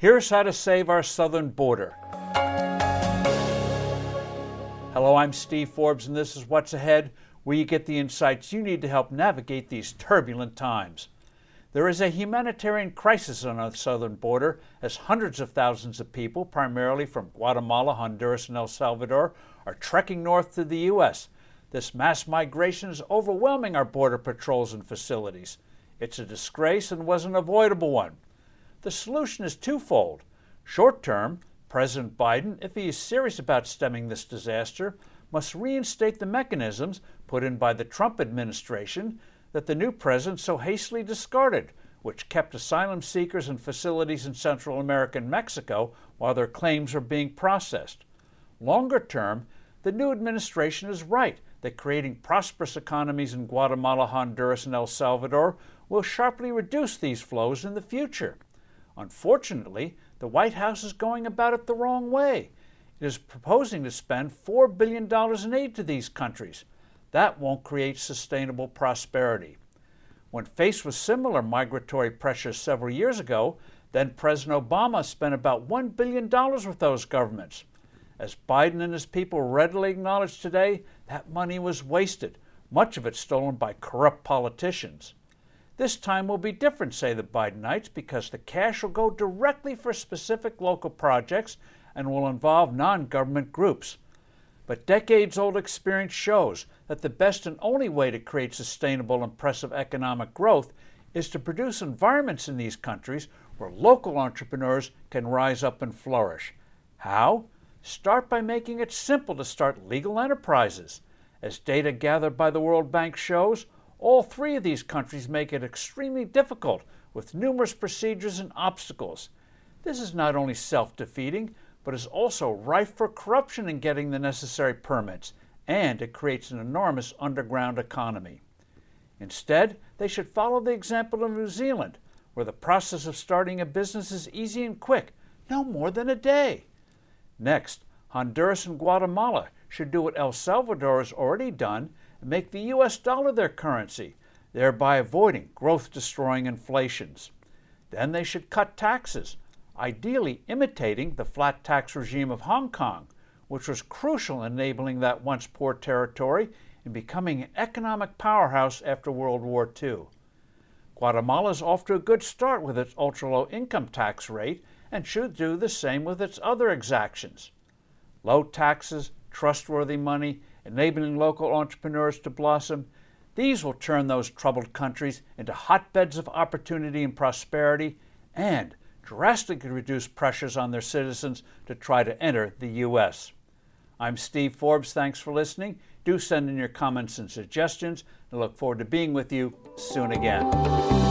Here's how to save our southern border. Hello, I'm Steve Forbes, and this is What's Ahead, where you get the insights you need to help navigate these turbulent times. There is a humanitarian crisis on our southern border as hundreds of thousands of people, primarily from Guatemala, Honduras, and El Salvador, are trekking north to the U.S. This mass migration is overwhelming our border patrols and facilities. It's a disgrace and was an avoidable one. The solution is twofold. Short term, President Biden, if he is serious about stemming this disaster, must reinstate the mechanisms put in by the Trump administration that the new president so hastily discarded, which kept asylum seekers in facilities in Central America and Mexico while their claims were being processed. Longer term, the new administration is right that creating prosperous economies in Guatemala, Honduras, and El Salvador will sharply reduce these flows in the future. Unfortunately, the White House is going about it the wrong way. It is proposing to spend $4 billion in aid to these countries. That won't create sustainable prosperity. When faced with similar migratory pressures several years ago, then President Obama spent about $1 billion with those governments. As Biden and his people readily acknowledge today, that money was wasted, much of it stolen by corrupt politicians. This time will be different, say the Bidenites, because the cash will go directly for specific local projects and will involve non government groups. But decades old experience shows that the best and only way to create sustainable, impressive economic growth is to produce environments in these countries where local entrepreneurs can rise up and flourish. How? Start by making it simple to start legal enterprises. As data gathered by the World Bank shows, all three of these countries make it extremely difficult with numerous procedures and obstacles. This is not only self defeating, but is also rife for corruption in getting the necessary permits, and it creates an enormous underground economy. Instead, they should follow the example of New Zealand, where the process of starting a business is easy and quick, no more than a day. Next, Honduras and Guatemala should do what El Salvador has already done make the US dollar their currency, thereby avoiding growth destroying inflations. Then they should cut taxes, ideally imitating the flat tax regime of Hong Kong, which was crucial in enabling that once poor territory in becoming an economic powerhouse after World War II. Guatemala's off to a good start with its ultra low income tax rate and should do the same with its other exactions. Low taxes, trustworthy money, enabling local entrepreneurs to blossom, these will turn those troubled countries into hotbeds of opportunity and prosperity and drastically reduce pressures on their citizens to try to enter the U.S. I'm Steve Forbes. Thanks for listening. Do send in your comments and suggestions. I look forward to being with you soon again.